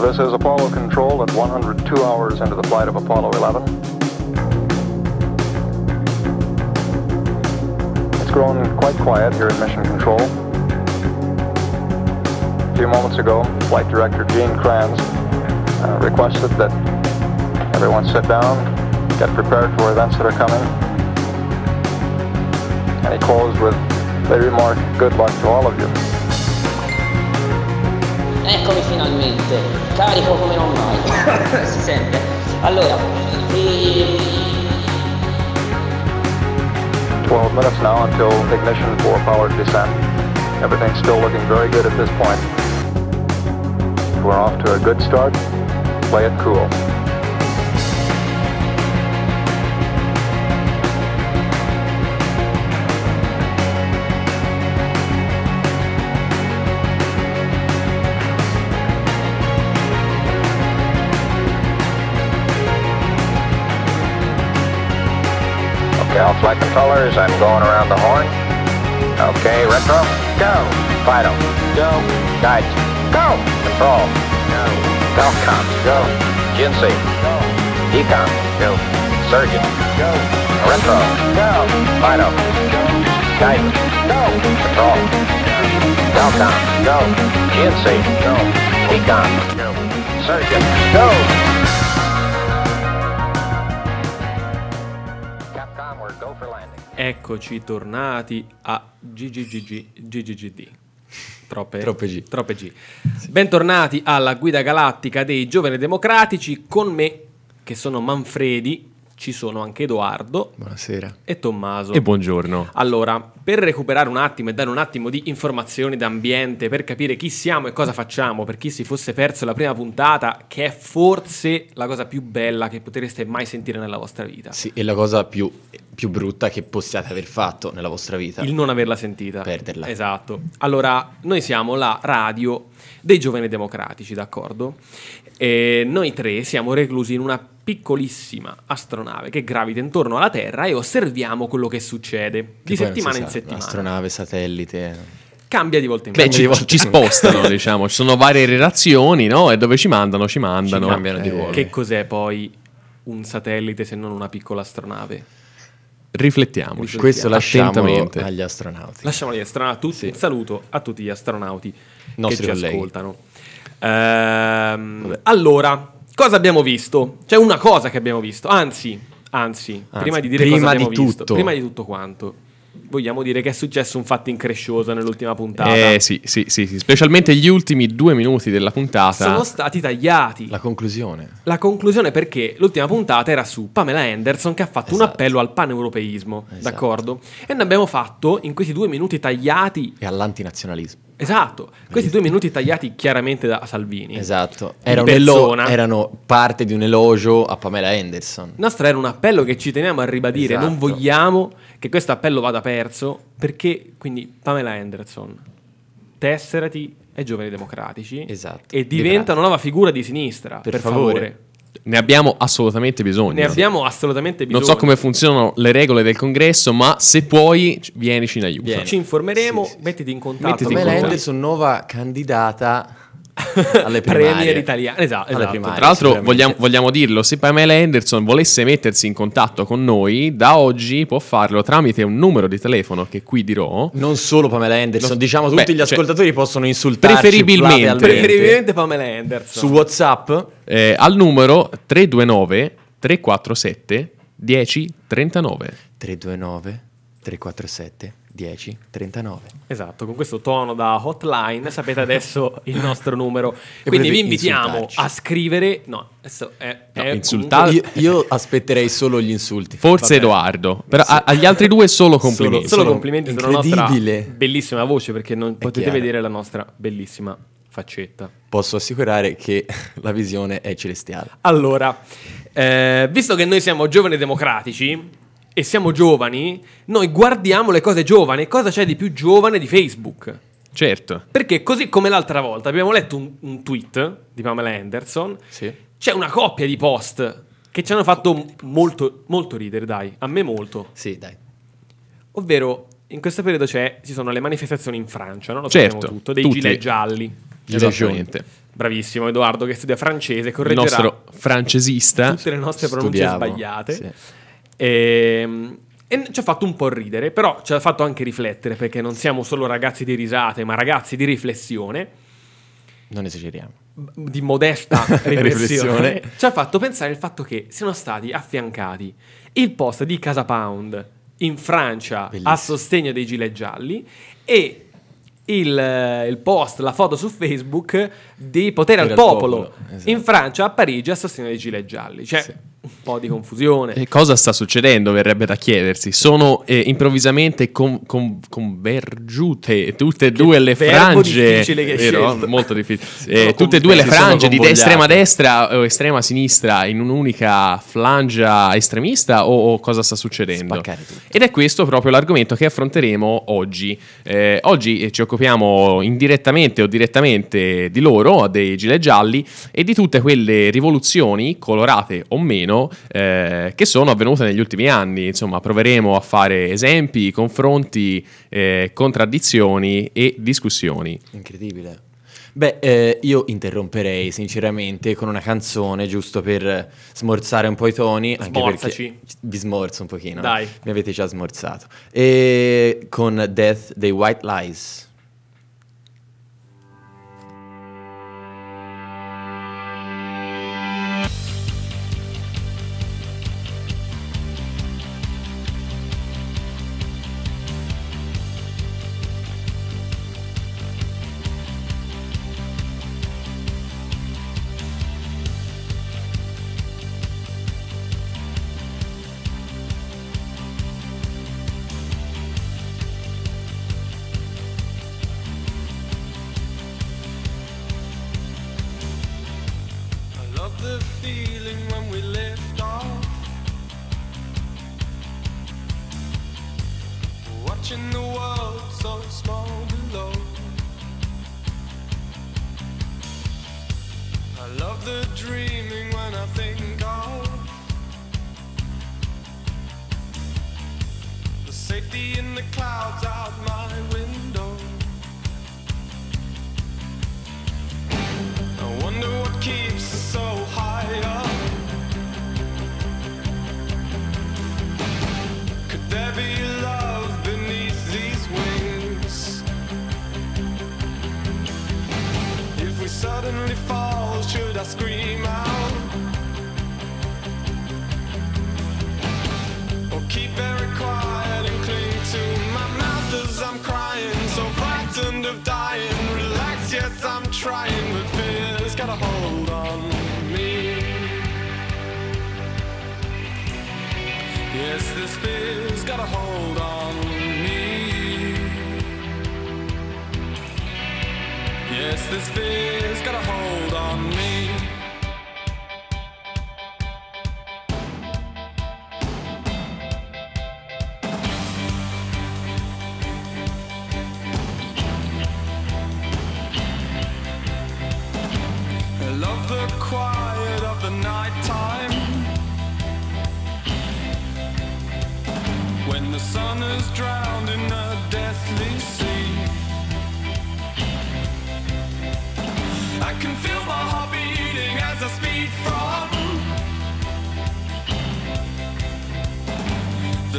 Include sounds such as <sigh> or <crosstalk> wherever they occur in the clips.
This is Apollo Control at 102 hours into the flight of Apollo 11. It's grown quite quiet here at Mission Control. A few moments ago, Flight Director Gene Kranz uh, requested that everyone sit down, get prepared for events that are coming. And he closed with the remark, good luck to all of you. Finalmente, carico come non mai, <laughs> si sente. Allora, e... 12 minutes now until ignition for powered descent. Everything's still looking very good at this point. We're off to a good start. Play it cool. All flight controllers, I'm going around the horn. Okay, retro, go. Fido, go. Guides, go. Control, go. Falcom, go. GNC, go. Econ, go. Surgeon, go. Retro, go. Fido, go. Guidance, go. Control. Falcom, go. GNC, go. Econ, go. Surgeon, go. Eccoci tornati a GGGG GGGD. Troppe, Troppe G. Troppe G. Bentornati alla guida galattica dei giovani democratici con me, che sono Manfredi, ci sono anche Edoardo Buonasera. e Tommaso. E buongiorno. Allora, per recuperare un attimo e dare un attimo di informazioni d'ambiente, per capire chi siamo e cosa facciamo, per chi si fosse perso la prima puntata, che è forse la cosa più bella che potreste mai sentire nella vostra vita. Sì, è la cosa più, più brutta che possiate aver fatto nella vostra vita. Il non averla sentita. Perderla. Esatto. Allora, noi siamo la radio dei giovani democratici, d'accordo? E noi tre siamo reclusi in una piccolissima astronave che gravita intorno alla Terra e osserviamo quello che succede Che di settimana non in sa, settimana. Astronave, satellite. Cambia di volta in Beh, volta. ci, di volta. ci spostano, <laughs> diciamo. Ci sono varie relazioni, no? E dove ci mandano, ci mandano. Ci cambiano di Eh, ruolo. Che cos'è poi un satellite se non una piccola astronave? Riflettiamoci. Questo lasciamo agli astronauti. Lasciamo gli astronauti. Sì. Un saluto a tutti gli astronauti Nostri che ci colleghi. ascoltano. Ehm, allora, cosa abbiamo visto? C'è una cosa che abbiamo visto. Anzi, anzi, Anzi, prima di dire prima cosa abbiamo di visto, tutto. prima di tutto quanto, vogliamo dire che è successo un fatto increscioso nell'ultima puntata. Eh sì, sì, sì, sì. Specialmente gli ultimi due minuti della puntata. Sono stati tagliati. La conclusione. La conclusione perché l'ultima puntata era su Pamela Anderson che ha fatto un Esatto. appello al paneuropeismo, Esatto. d'accordo? E ne abbiamo fatto in questi due minuti tagliati E all'antinazionalismo. Esatto, questi due minuti tagliati chiaramente da Salvini. Esatto. Era elo- erano parte di un elogio a Pamela Anderson. Il nostro era un appello che ci teniamo a ribadire, non Esatto. vogliamo che questo appello vada perso, perché quindi Pamela Anderson, tesserati ai giovani democratici Esatto. e diventa una nuova figura di sinistra, per, Per favore. favore. Ne abbiamo assolutamente bisogno. Ne abbiamo assolutamente bisogno. Non so come funzionano le regole del congresso, ma se puoi, vienici in aiuto. Vieni. Ci informeremo, Sì, sì, mettiti in contatto Mettiti in contatto. Anderson, nuova candidata <laughs> alle. Premier italiano. Esatto, esatto. primarie. Tra l'altro vogliamo, vogliamo dirlo, se Pamela Anderson volesse mettersi in contatto con noi, da oggi può farlo tramite un numero di telefono che qui dirò. Non solo Pamela Anderson, Lo- diciamo tutti Beh, gli cioè, ascoltatori possono insultarci preferibilmente-. Preferibilmente Pamela Anderson. su WhatsApp eh, al numero 329 347 1039. 329 347 10 39. Esatto, con questo tono da hotline sapete adesso <laughs> il nostro numero. Quindi vi invitiamo insultarci. a scrivere. No, adesso è, No, è insultare- comunque- Io, io aspetterei solo gli insulti. Forse Vabbè. Edoardo, però a- agli altri due solo complimenti. Solo sono complimenti sulla nostra incredibile. bellissima voce perché non potete chiaro. vedere la nostra bellissima faccetta. Posso assicurare che <laughs> la visione è celestiale. Allora, eh, visto che noi siamo giovani democratici e siamo giovani, noi guardiamo le cose giovani. Cosa c'è di più giovane di Facebook? Certo. Perché così come l'altra volta abbiamo letto un, un tweet di Pamela Anderson, Sì. c'è una coppia di post che ci hanno fatto molto, molto ridere, dai, a me molto. Sì, dai. Ovvero, in questo periodo c'è, ci sono le manifestazioni in Francia, no? Lo Certo, sappiamo tutto, dei gilet gialli. Esattamente. bravissimo Edoardo che studia francese, Il correggerà nostro francesista. tutte le nostre pronunce sbagliate. sì. Ehm, E, ci ha fatto un po' ridere, però ci ha fatto anche riflettere perché non siamo solo ragazzi di risate, ma ragazzi di riflessione, Non esageriamo. di modesta <laughs> riflessione. Ci ha fatto pensare il fatto che siano stati affiancati il post di Casa Pound in Francia Bellissimo. a sostegno dei gilet gialli e il, il post, la foto su Facebook di Potere al Potere al Popolo, Popolo, esatto. in Francia a Parigi a sostegno dei gilet gialli. Cioè, Sì. Un po' di confusione. E cosa sta succedendo? Verrebbe da chiedersi. Sono eh, improvvisamente con- con- convergiute tutte e due le frange. difficile che hai vero? Molto difficile. Eh, tutte e due le frange di estrema destra o estrema sinistra in un'unica flangia estremista o, o cosa sta succedendo? Ed è questo proprio l'argomento che affronteremo oggi. Eh, oggi eh, ci occupiamo indirettamente o direttamente di loro, dei gilet gialli, e di tutte quelle rivoluzioni, colorate o meno, eh, che sono avvenute negli ultimi anni. Insomma, proveremo a fare esempi, confronti, eh, contraddizioni e discussioni. Incredibile. Beh, eh, io interromperei sinceramente con una canzone giusto per smorzare un po' i toni. Anche Smorzaci. perché vi smorzo un pochino. Dai. Mi avete già smorzato. E con Death dei White Lies.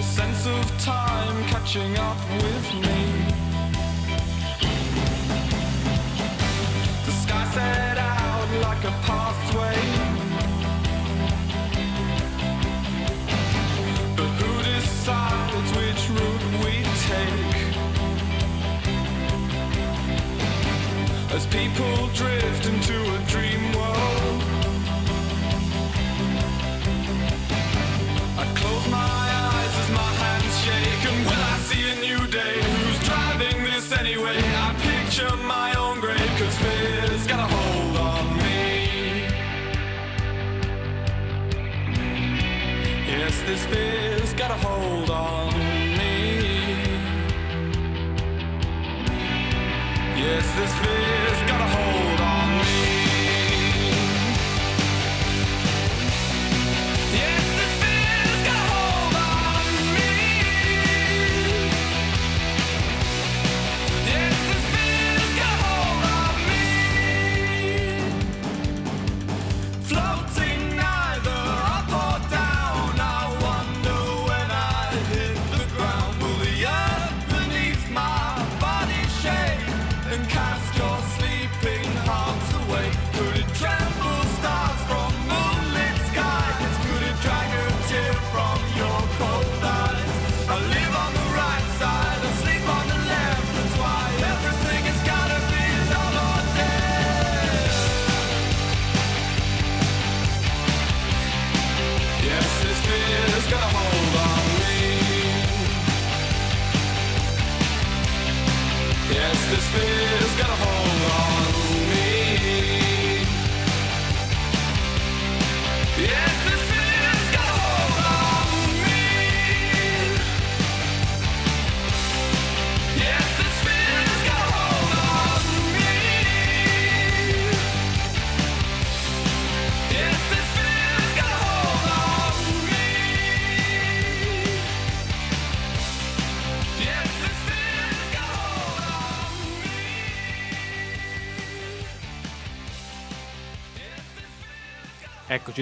The sense of time catching up with me. As people drift into a dream world. I close my eyes as my hands shake. And will I see a new day? Who's driving this anyway? I picture my own grave, cause fear's got a hold on me. Yes, this fear's got a hold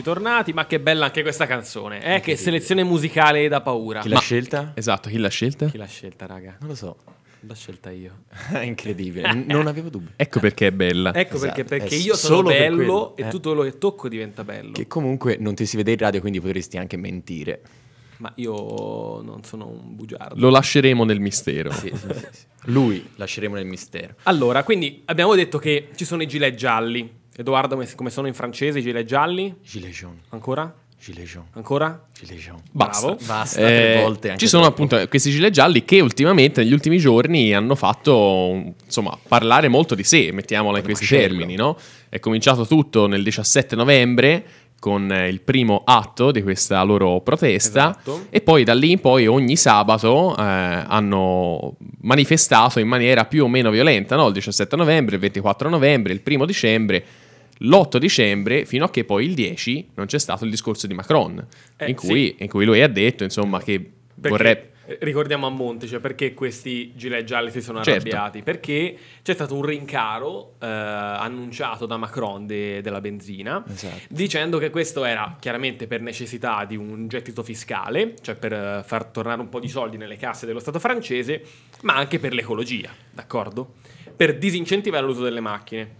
Eccoci tornati, ma che bella anche questa canzone. Eh, che selezione musicale da paura. Chi l'ha scelta? Esatto, chi l'ha scelta? Chi l'ha scelta, raga? Non lo so. L'ho scelta io. È <laughs> incredibile. Non avevo dubbi. Ecco perché è bella. Ecco Esatto, perché, perché io sono bello e eh. tutto quello che tocco diventa bello. Che comunque non ti si vede in radio, quindi potresti anche mentire. Ma io non sono un bugiardo. Lo lasceremo nel mistero. Sì, sì, sì, sì. Lui lasceremo nel mistero. Allora, quindi abbiamo detto che ci sono i gilet gialli. Edoardo, come- sono in francese i gilet gialli? Gilet jaune, Ancora? gilet jaune, Ancora? gilet jaune. Basta. Bravo. Basta tre Eh, volte. anche ci sono troppo. appunto questi gilet gialli che ultimamente, negli ultimi giorni, hanno fatto insomma parlare molto di sé, mettiamola in questi macello. termini. No? È cominciato tutto nel 17 novembre con eh, il primo atto di questa loro protesta Esatto. e poi da lì in poi ogni sabato eh, hanno manifestato in maniera più o meno violenta, no? il 17 novembre, il 24 novembre, il primo dicembre, l'8 dicembre, fino a che poi il 10 non c'è stato il discorso di Macron, Eh, in, cui, in cui lui ha detto insomma che Perché, vorrebbe... ricordiamo a monte, cioè perché questi gilet gialli si sono Certo. arrabbiati? Perché c'è stato un rincaro eh, annunciato da Macron de- della benzina, Esatto. dicendo che questo era chiaramente per necessità di un gettito fiscale, cioè per eh, far tornare un po' di soldi nelle casse dello Stato francese, ma anche per l'ecologia, d'accordo? Per disincentivare l'uso delle macchine.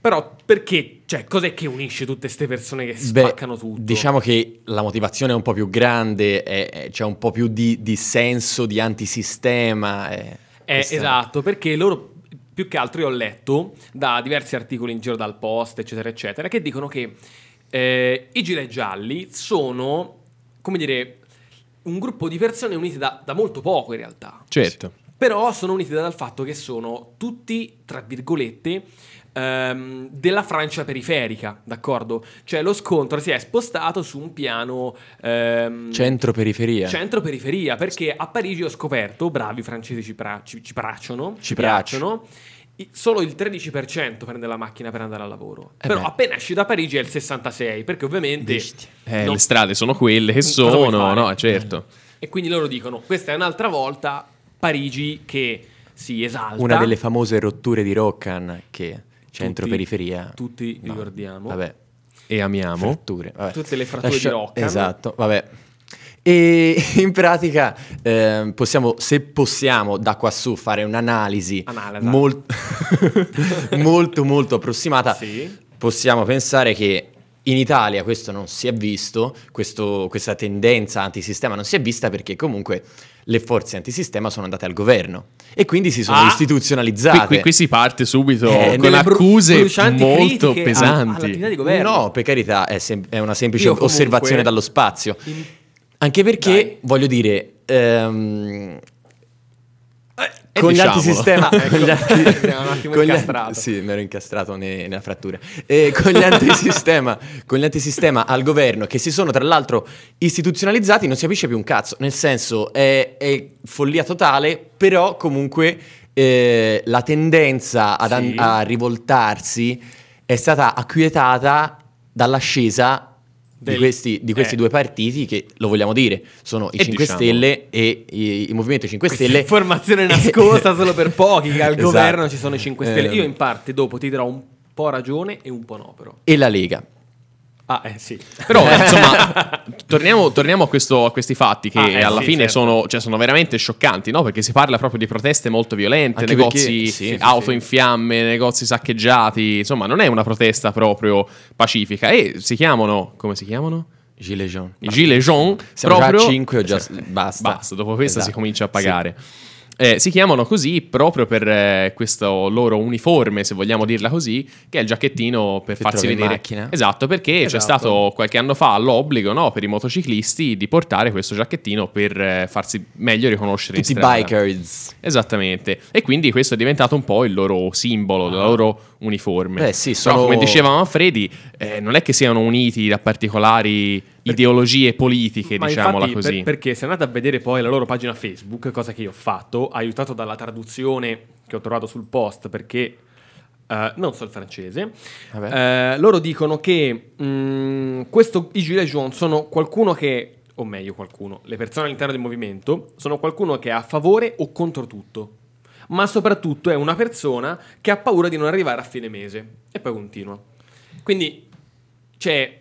Però perché, cioè, cos'è che unisce tutte queste persone che Beh, spaccano tutto? Diciamo che la motivazione è un po' più grande, è- è- c'è un po' più di, di senso di antisistema. È, Eh, questa- esatto, perché loro più che altro io ho letto da diversi articoli in giro dal post, eccetera, eccetera, che dicono che eh, i gilet gialli sono, come dire, un gruppo di persone unite da, da molto poco in realtà. Certo. Però sono uniti dal fatto che sono tutti, tra virgolette, ehm, della Francia periferica, d'accordo? Cioè lo scontro si è spostato su un piano... ehm, Centro-periferia. Centro-periferia, perché a Parigi ho scoperto, bravi i francesi ci, pra- ci, ci piacciono, Ci piacciono, i- solo il 13% prende la macchina per andare al lavoro. Eh Però beh. appena esci da Parigi è il 66%, perché ovviamente... Eh, non- Le strade sono quelle che sono, no? Certo. E quindi loro dicono, questa è un'altra volta Parigi che si esalta. Una delle famose rotture di Roccan che centro-periferia. Tutti No, ricordiamo. Vabbè, E amiamo. fratture. vabbè. Tutte le fratture di Roccan. Esatto, vabbè. E <laughs> in pratica ehm, possiamo, se possiamo da qua su fare un'analisi Analisi. mol- <laughs> molto molto approssimata, Sì. possiamo pensare che in Italia questo non si è visto, questo- questa tendenza antisistema non si è vista perché comunque le forze antisistema sono andate al governo e quindi si sono Ah! istituzionalizzate. Qui, qui- qui si parte subito Eh, con bru- accuse brucianti molto pesanti. governo. No, per carità, è, sem- è una semplice Io comunque- osservazione dallo spazio. In- Anche perché, Dai. voglio dire, ehm, E con gli diciamolo. antisistema... <laughs> con gli <laughs> anti- con gli. Sì, mi ero incastrato ne- nella frattura. E con gli antisistema, <laughs> con gli antisistema al governo, che si sono tra l'altro istituzionalizzati, non si capisce più un cazzo. Nel senso, è, è follia totale, però comunque eh, la tendenza ad an- Sì. a rivoltarsi è stata acquietata dall'ascesa Del- di questi, di questi eh. due partiti che, lo vogliamo dire, sono i E 5 diciamolo. Stelle e i- il Movimento 5 Questa Stelle. informazione <laughs> nascosta solo per pochi, che al <laughs> Esatto. governo ci sono i 5 Stelle. Eh, Io in parte dopo ti darò un po' ragione e un po' no però. e la Lega. Ah, eh sì. <laughs> Però, <laughs> insomma, torniamo, torniamo a, questo- a questi fatti che Ah, eh, alla sì, fine certo. sono, cioè, sono veramente scioccanti, no? Perché si parla proprio di proteste molto violente, Anche negozi, perché- sì, sì, auto sì. in fiamme, negozi saccheggiati. Insomma, non è una protesta proprio pacifica. E si chiamano, come si chiamano? Gilet jaune. I gilet jaune. Siamo proprio... già a 5 o già Cioè, basta. Basta, dopo questa si Esatto. comincia a pagare. Eh, si chiamano così proprio per eh, questo loro uniforme, se vogliamo dirla così, che è il giacchettino per Che farsi vedere. macchina. Esatto, perché c'è Esatto. stato qualche anno fa l'obbligo no, per i motociclisti di portare questo giacchettino per eh, farsi meglio riconoscere Tutti in i strada. bikers. Esattamente, e quindi questo è diventato un po' il loro simbolo, la loro uniforme. Beh, sì, Però, sono- come diceva Manfredi, eh, non è che siano uniti da particolari ideologie politiche, Ma diciamola infatti, così. per- perché se andate a vedere poi la loro pagina Facebook, cosa che io ho fatto, aiutato dalla traduzione che ho trovato sul post, perché eh, non so il francese, eh, loro dicono che mh, questo, i Gilets jaunes sono qualcuno che, o meglio qualcuno, le persone all'interno del movimento, sono qualcuno che è a favore o contro tutto. Ma soprattutto è una persona che ha paura di non arrivare a fine mese. E poi continua. Quindi c'è,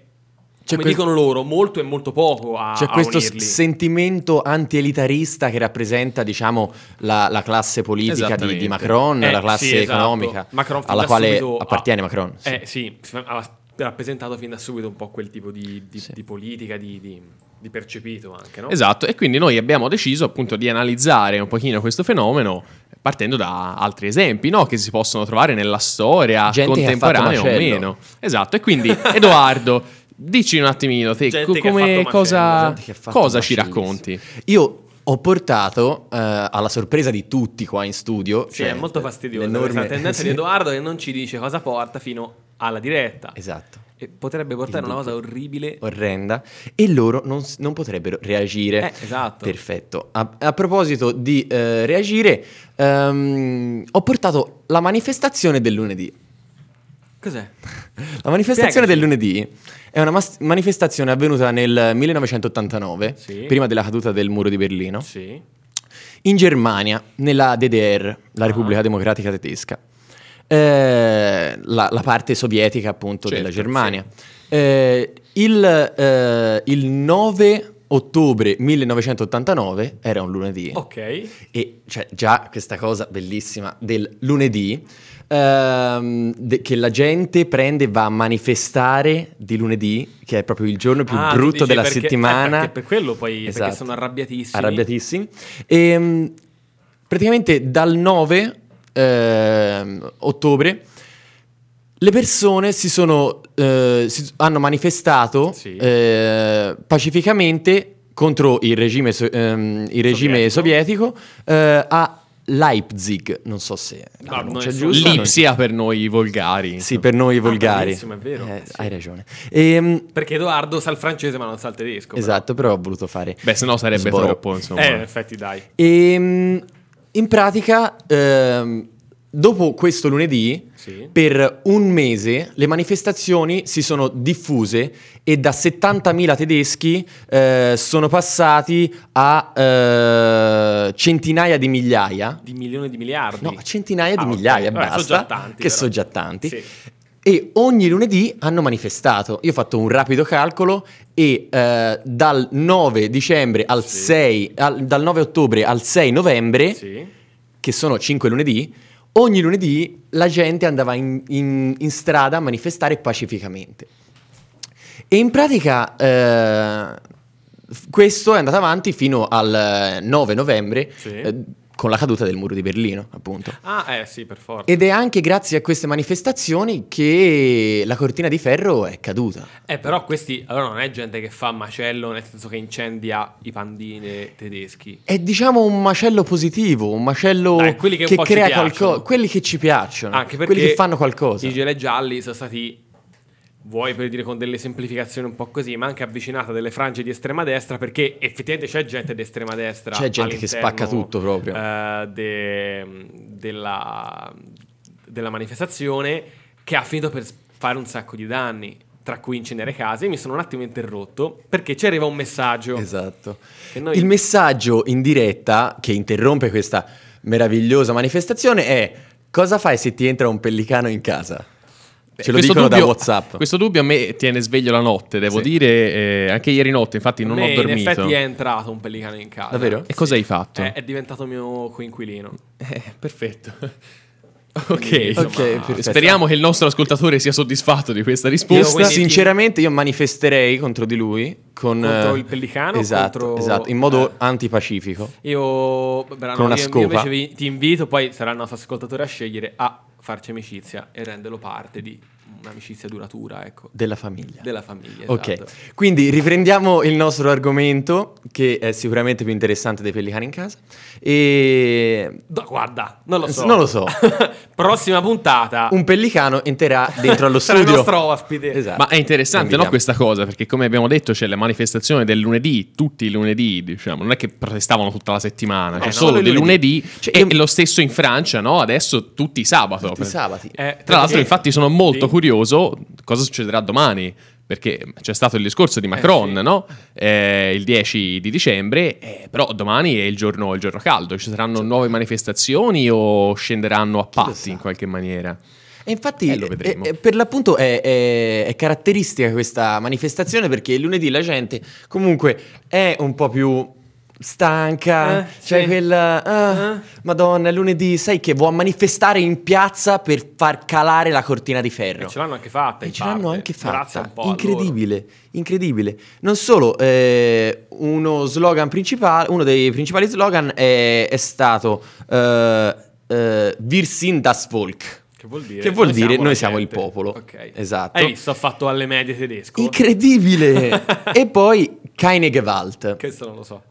C'è come quel- dicono loro, molto e molto poco a, C'è a questo unirli. sentimento anti-elitarista che rappresenta, diciamo, la, la classe politica di, di Macron, Eh, la classe sì, esatto. economica Macron alla quale appartiene Macron. sì. Eh sì, ha rappresentato fin da subito un po' quel tipo di, di- Sì. di politica, di, di- di percepito anche, no? Esatto, e quindi noi abbiamo deciso appunto di analizzare un pochino questo fenomeno partendo da altri esempi, no? Che si possono trovare nella storia Gente contemporanea o meno. Esatto, e quindi <laughs> Edoardo, dici un attimino, te Gente come, cosa, macello, cosa ci racconti? Io ho portato, eh, alla sorpresa di tutti qua in studio, Sì, cioè, è molto fastidioso l'enorme- questa tendenza <laughs> sì. di Edoardo che non ci dice cosa porta fino alla diretta. Esatto. E potrebbe portare una cosa orribile. orrenda e loro non, non potrebbero reagire. Eh, esatto. Perfetto. A, a proposito di eh, reagire, ehm, ho portato la manifestazione del lunedì. Cos'è? <laughs> La manifestazione Spiegaci. del lunedì è una mas- manifestazione avvenuta nel 1989, Sì. prima della caduta del muro di Berlino, Sì. in Germania, nella DDR, la Repubblica Democratica Tedesca. Eh, la, la parte sovietica appunto Certo, della Germania. Eh, il, eh, il 9 ottobre 1989 era un lunedì Ok. e cioè, già questa cosa bellissima del lunedì ehm, de- che la gente prende e va a manifestare di lunedì che è proprio il giorno più Ah, brutto della perché- settimana eh, per quello poi Esatto. perché sono arrabbiatissimi. arrabbiatissimi e mm, praticamente dal 9 ehm, ottobre le persone si sono eh, si- hanno manifestato Sì. eh, pacificamente contro il regime, so- ehm, il regime Sovietico. sovietico, eh, a Leipzig non so se No, non non- Lipsia per noi volgari. sì per noi volgari bravissimo, è vero. Eh, Sì. hai ragione Ehm, Perché Edoardo sa il francese ma non sa il tedesco. però. esatto però ho voluto fare Beh, se no sarebbe Sboro. troppo, insomma. Eh, in effetti dai. E Ehm, in pratica, ehm, dopo questo lunedì, Sì. per un mese le manifestazioni si sono diffuse e da 70.000 tedeschi eh, sono passati a eh, centinaia di migliaia. Di milioni di miliardi. No, a centinaia di Ah, ok. migliaia, Vabbè, basta. sono già tanti, che però. sono già tanti. Sì. E ogni lunedì hanno manifestato. Io ho fatto un rapido calcolo e eh, dal 9 dicembre al Sì. 6, al- dal 9 ottobre al 6 novembre, che sono 5 lunedì, ogni lunedì la gente andava in, in- in strada a manifestare pacificamente. E in pratica eh, questo è andato avanti fino al eh, 9 novembre Sì. eh, con la caduta del muro di Berlino, appunto. Ah, eh sì, per forza. Ed è anche grazie a queste manifestazioni che la cortina di ferro è caduta. Eh, però questi allora non è gente che fa macello, nel senso che incendia i pandini tedeschi. È diciamo un macello positivo, un macello Dai, che ci crea qualcosa, quelli che ci piacciono, Anche perché quelli che fanno qualcosa. I gilet gialli sono stati vuoi per dire con delle semplificazioni un po' così, ma anche avvicinata delle frange di estrema destra, perché effettivamente c'è gente di estrema destra. C'è gente che spacca tutto proprio. eh, de- della, della manifestazione che ha finito per fare un sacco di danni. Tra cui incendiare case, mi sono un attimo interrotto perché ci arriva un messaggio. Esatto. Noi- Il messaggio in diretta che interrompe questa meravigliosa manifestazione è cosa fai se ti entra un pellicano in casa? Beh, Ce lo questo dicono da dubbio- WhatsApp. Questo dubbio a me tiene sveglio la notte, devo Sì. dire, eh, anche ieri notte, infatti non me ho dormito. In effetti è entrato un pellicano in casa. Davvero? E cosa hai fatto? È, è diventato mio coinquilino. Eh, perfetto. <laughs> Ok, insomma, Ok, perfetto. speriamo che il nostro ascoltatore sia soddisfatto di questa Io, risposta. quindi- sinceramente, io manifesterei contro di lui con Contro eh, il pellicano, Esatto, contro- esatto, in modo eh. antipacifico. Io, Brano, Con una io- io scopa. invece vi- ti invito, poi sarà il nostro ascoltatore a scegliere a farci amicizia e renderlo parte di un'amicizia duratura, ecco, Della famiglia. della famiglia. Ok, esatto. quindi riprendiamo il nostro argomento che è sicuramente più interessante dei pellicani in casa. E No, guarda, non lo so. Non lo so. <laughs> Prossima puntata. un pellicano entrerà dentro allo <laughs> Sarà il studio. nostro ospite. Esatto. Ma è interessante no, questa cosa, perché come abbiamo detto c'è la manifestazione del lunedì, tutti i lunedì, diciamo, non è che protestavano tutta la settimana, No, cioè no, solo il lunedì. lunedì, Cioè, e io- lo stesso in Francia, no? Adesso tutti i sabato. Tutti i sabati. Eh, Tra l'altro, infatti, sono molto Sì. curioso cosa succederà domani. Perché c'è stato il discorso di Macron, sì. no? Eh, il 10 di dicembre, eh, però domani è il giorno, il giorno caldo. Ci saranno nuove manifestazioni o scenderanno a patti in qualche maniera? E infatti, Eh, eh, eh, per l'appunto, è, è- è caratteristica questa manifestazione perché lunedì la gente comunque è un po' più stanca, Eh, cioè sì. quella, ah, Eh. madonna, è lunedì, sai che vuoi manifestare in piazza per far calare la cortina di ferro. E ce l'hanno anche fatta. E ce l'hanno parte, anche fatta. Incredibile, incredibile. Non solo, eh, uno slogan principale, uno dei principali slogan è, è stato eh, eh, Wir sind das Volk. Che vuol dire? Che vuol dire siamo noi siamo il popolo. Ok. Esatto. Hai visto? Ho fatto alle medie tedesco. Incredibile! <laughs> e poi keine Gewalt. Questo non lo so.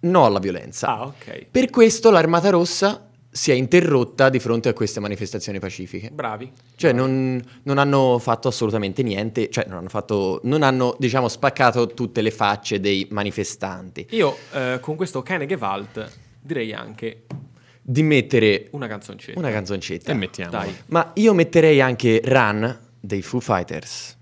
No alla violenza. Ah, ok. Per questo l'Armata Rossa si è interrotta di fronte a queste manifestazioni pacifiche. Bravi. Cioè Bravi. non, non hanno fatto assolutamente niente, cioè non hanno fatto, non hanno diciamo spaccato tutte le facce dei manifestanti. Io eh, con questo Keine Gewalt direi anche Di mettere una canzoncetta. una canzoncetta. E mettiamo. Dai. Ma io metterei anche Run dei Foo Fighters.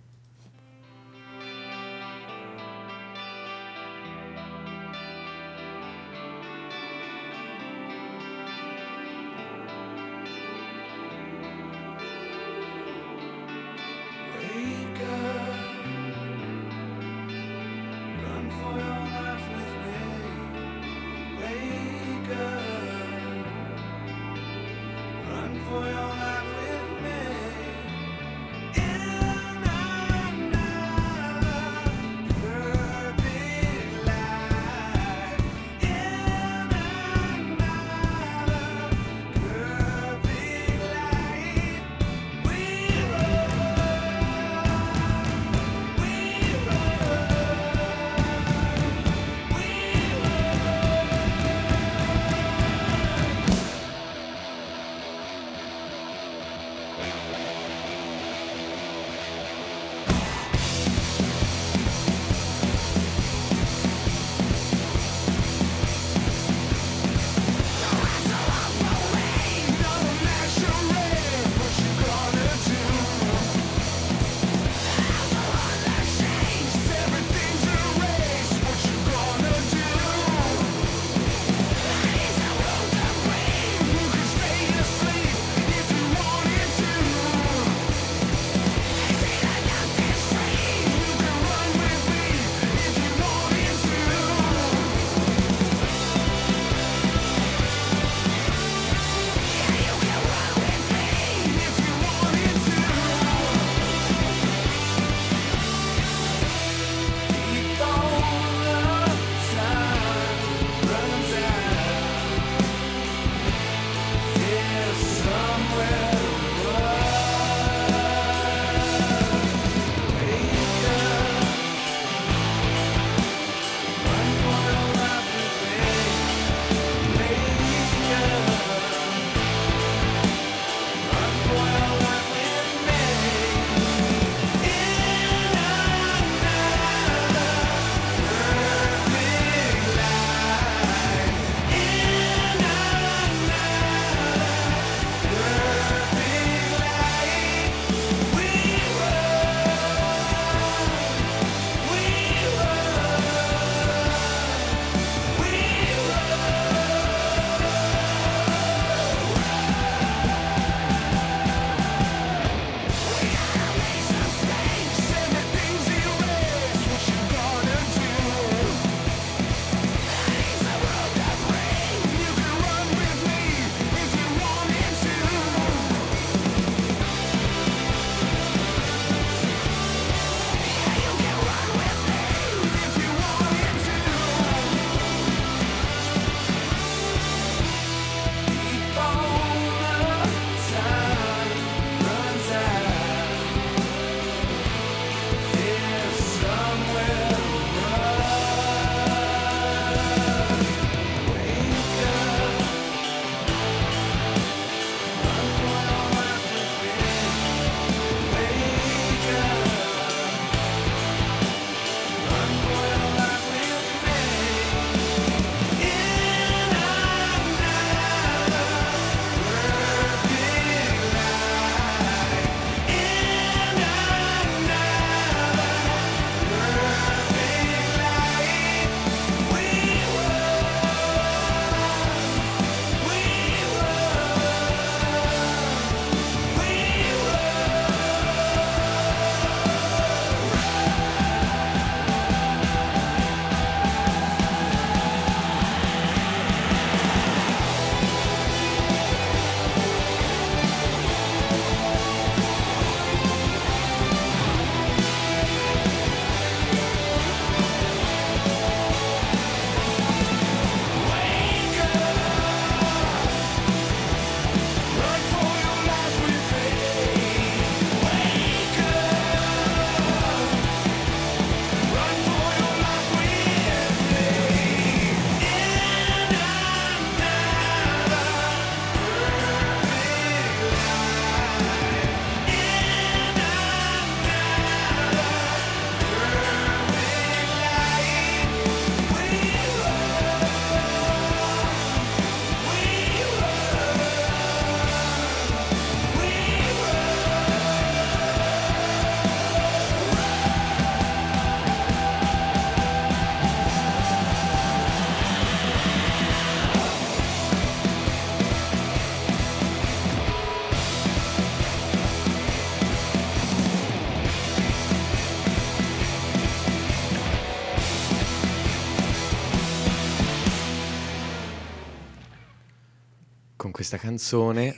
Questa canzone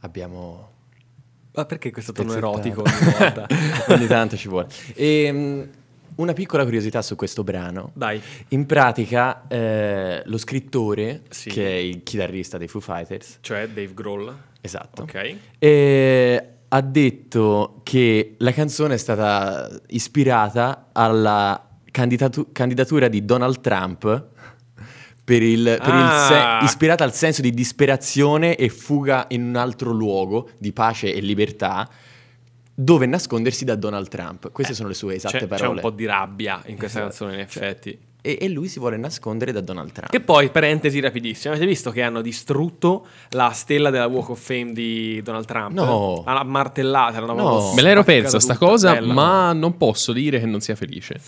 abbiamo... Ma perché questo tono erotico ogni volta? <laughs> ogni tanto ci vuole. Ehm, una piccola curiosità su questo brano. Dai. In pratica eh, lo scrittore, Sì. che è il chitarrista dei Foo Fighters, Cioè Dave Grohl. esatto, Ok. eh, ha detto che la canzone è stata ispirata alla candidatu- candidatura di Donald Trump per il, per il se- Ah. ispirata al senso di disperazione e fuga in un altro luogo di pace e libertà dove nascondersi da Donald Trump. Queste sono le sue esatte C'è, c'è parole. un po' di rabbia in questa Esatto. canzone, in effetti. e, e lui si vuole nascondere da Donald Trump. Che poi, parentesi rapidissima, avete visto che hanno distrutto la stella della Walk of Fame di Donald Trump? No. L'hanno martellata, l'hanno No. Me l'ero persa sta cosa, Bella. ma non posso dire che non sia felice.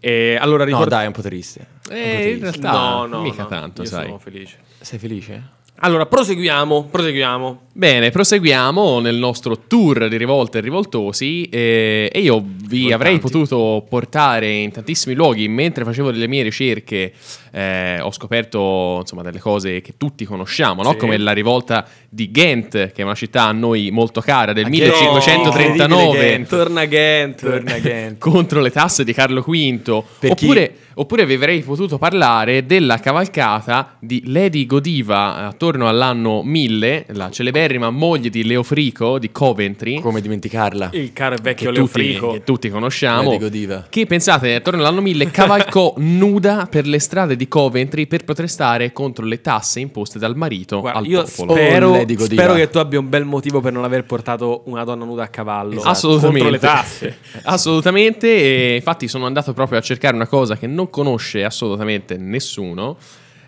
E allora No, ricordo... dai, è un po' triste. È un po' Eh, in realtà No, no, mica no, tanto, io sai. sono felice. Sei felice? Allora, proseguiamo, proseguiamo. Bene, proseguiamo nel nostro tour di rivolte e rivoltosi eh, e io vi Rivoltanti. avrei potuto portare in tantissimi luoghi mentre facevo delle mie ricerche eh, ho scoperto insomma delle cose che tutti conosciamo no? Sì. come la rivolta di Ghent che è una città a noi molto cara del Ah, 1539 incredibile Ghent. Torna Ghent. Torna <laughs> Ghent. contro le tasse di Carlo V Per chi- oppure, vi avrei potuto parlare della cavalcata di Lady Godiva attorno all'anno 1000 la celeberrima moglie di Leofrico di Coventry Come dimenticarla? Il caro e vecchio che tutti, Leofrico. che tutti conosciamo Lady Godiva. che pensate attorno all'anno 1000 cavalcò <laughs> nuda per le strade di Coventry per protestare contro le tasse imposte dal marito Guarda, al io popolo Oh, spero, Lady Godiva. spero che tu abbia un bel motivo per non aver portato una donna nuda a cavallo. Esatto. Assolutamente. Contro le tasse. Assolutamente. E infatti sono andato proprio a cercare una cosa che non conosce assolutamente nessuno.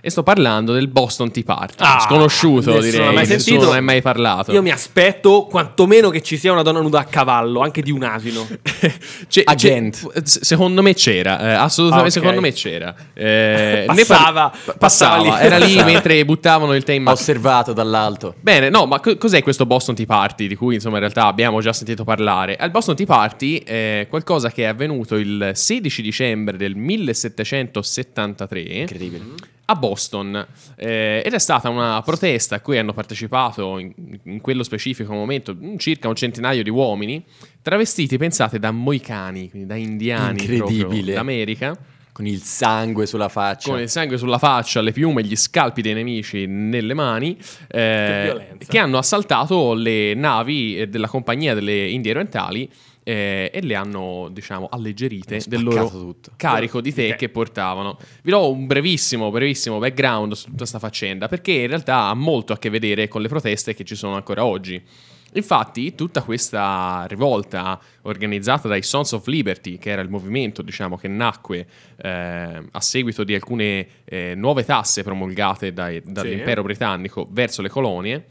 E sto parlando del Boston Tea Party. Ah, Sconosciuto, direi. l'ha mai Nessuno sentito. ne ha mai parlato. Io mi aspetto quantomeno che ci sia una donna nuda a cavallo, anche di un asino. <laughs> C'è- A c'è- secondo me c'era, eh, assolutamente Ah, ok. secondo me c'era. Eh, <laughs> Passava, par- passava lì. era lì <laughs> Passava. mentre buttavano il mano. osservato dall'alto. Bene, no, ma co- cos'è questo Boston Tea Party di cui insomma in realtà abbiamo già sentito parlare? Il Boston Tea Party è qualcosa che è avvenuto il 16 dicembre del 1773 Incredibile. A Boston eh, ed è stata una protesta a cui hanno partecipato in, in quello specifico momento circa un centinaio di uomini travestiti, pensate, da moicani, quindi da indiani proprio Incredibile. d'America Con il sangue sulla faccia. con il sangue sulla faccia, le piume gli scalpi dei nemici nelle mani, eh, violenza. che hanno assaltato le navi eh, della compagnia delle Indie Orientali eh, e le hanno, diciamo, alleggerite Hanno del loro tutto. carico di tè Ok. che portavano. Vi do un brevissimo, brevissimo background su tutta questa faccenda, perché in realtà ha molto a che vedere con le proteste che ci sono ancora oggi. Infatti, tutta questa rivolta organizzata dai Sons of Liberty, che era il movimento diciamo, che nacque eh, a seguito di alcune eh, nuove tasse promulgate dai- dall'impero britannico verso le colonie,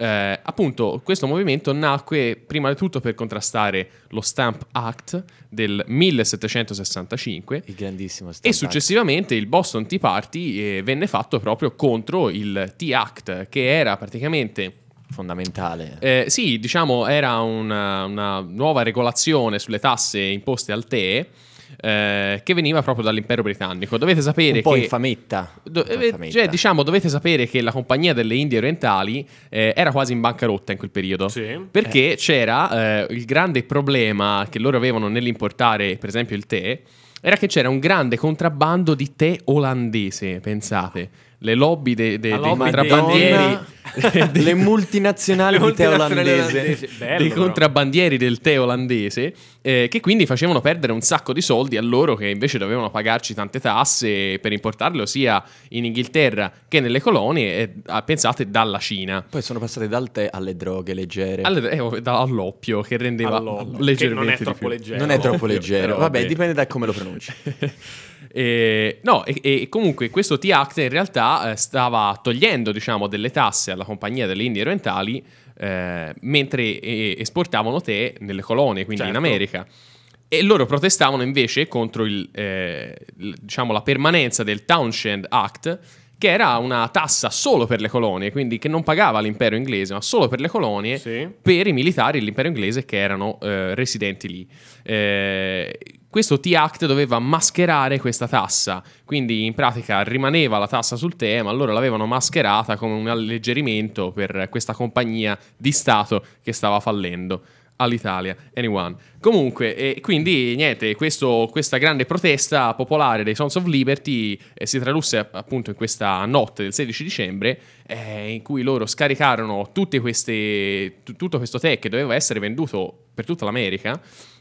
eh, appunto questo movimento nacque prima di tutto per contrastare lo Stamp Act del 1765 Il grandissimo e successivamente il Boston Tea Party eh, venne fatto proprio contro il Tea Act, che era praticamente Act. Fondamentale. eh, sì, diciamo, era una, una nuova regolazione sulle tasse imposte al tè eh, che veniva proprio dall'impero britannico. Dovete sapere un po' che. infametta. Do- Un po' eh, infametta. cioè, diciamo, dovete sapere che la compagnia delle Indie Orientali eh, era quasi in bancarotta in quel periodo. Sì. Perché c'era eh, il grande problema che loro avevano nell'importare, per esempio, il tè, era che c'era un grande contrabbando di tè olandese, pensate. Le lobby de- de- dei lobby contrabbandieri. <laughs> dei- le multinazionali Le di tè olandese. Bello, dei però. contrabbandieri del tè olandese eh, che quindi facevano perdere un sacco di soldi a loro che invece dovevano pagarci tante tasse per importarlo sia in Inghilterra che nelle colonie e ah, pensate dalla Cina Poi sono passate dal tè alle droghe leggere. Alle- eh, all'oppio che rendeva All'oppio, leggermente che non è troppo più. leggero. non è troppo leggero. vabbè. dipende da come lo pronunci. <laughs> Eh, no, e, e comunque questo T-Act in realtà eh, stava togliendo, diciamo, delle tasse alla compagnia delle Indie Orientali eh, mentre eh, esportavano tè nelle colonie, quindi in Certo. America. E loro protestavano invece contro il, eh, l- diciamo, la permanenza del Townshend Act, che era una tassa solo per le colonie, quindi che non pagava l'impero inglese, ma solo per le colonie, Sì. per i militari dell'impero inglese che erano eh, residenti lì. Eh, questo T-Act doveva mascherare questa tassa, quindi in pratica rimaneva la tassa sul tè, ma loro l'avevano mascherata come un alleggerimento per questa compagnia di Stato che stava fallendo all'Italia. Anyone. Comunque, e quindi niente, questo- questa grande protesta popolare dei Sons of Liberty eh, si tradusse app- appunto in questa notte del 16 dicembre, eh, in cui loro scaricarono queste, tu- tutto questo tè che doveva essere venduto per tutta l'America,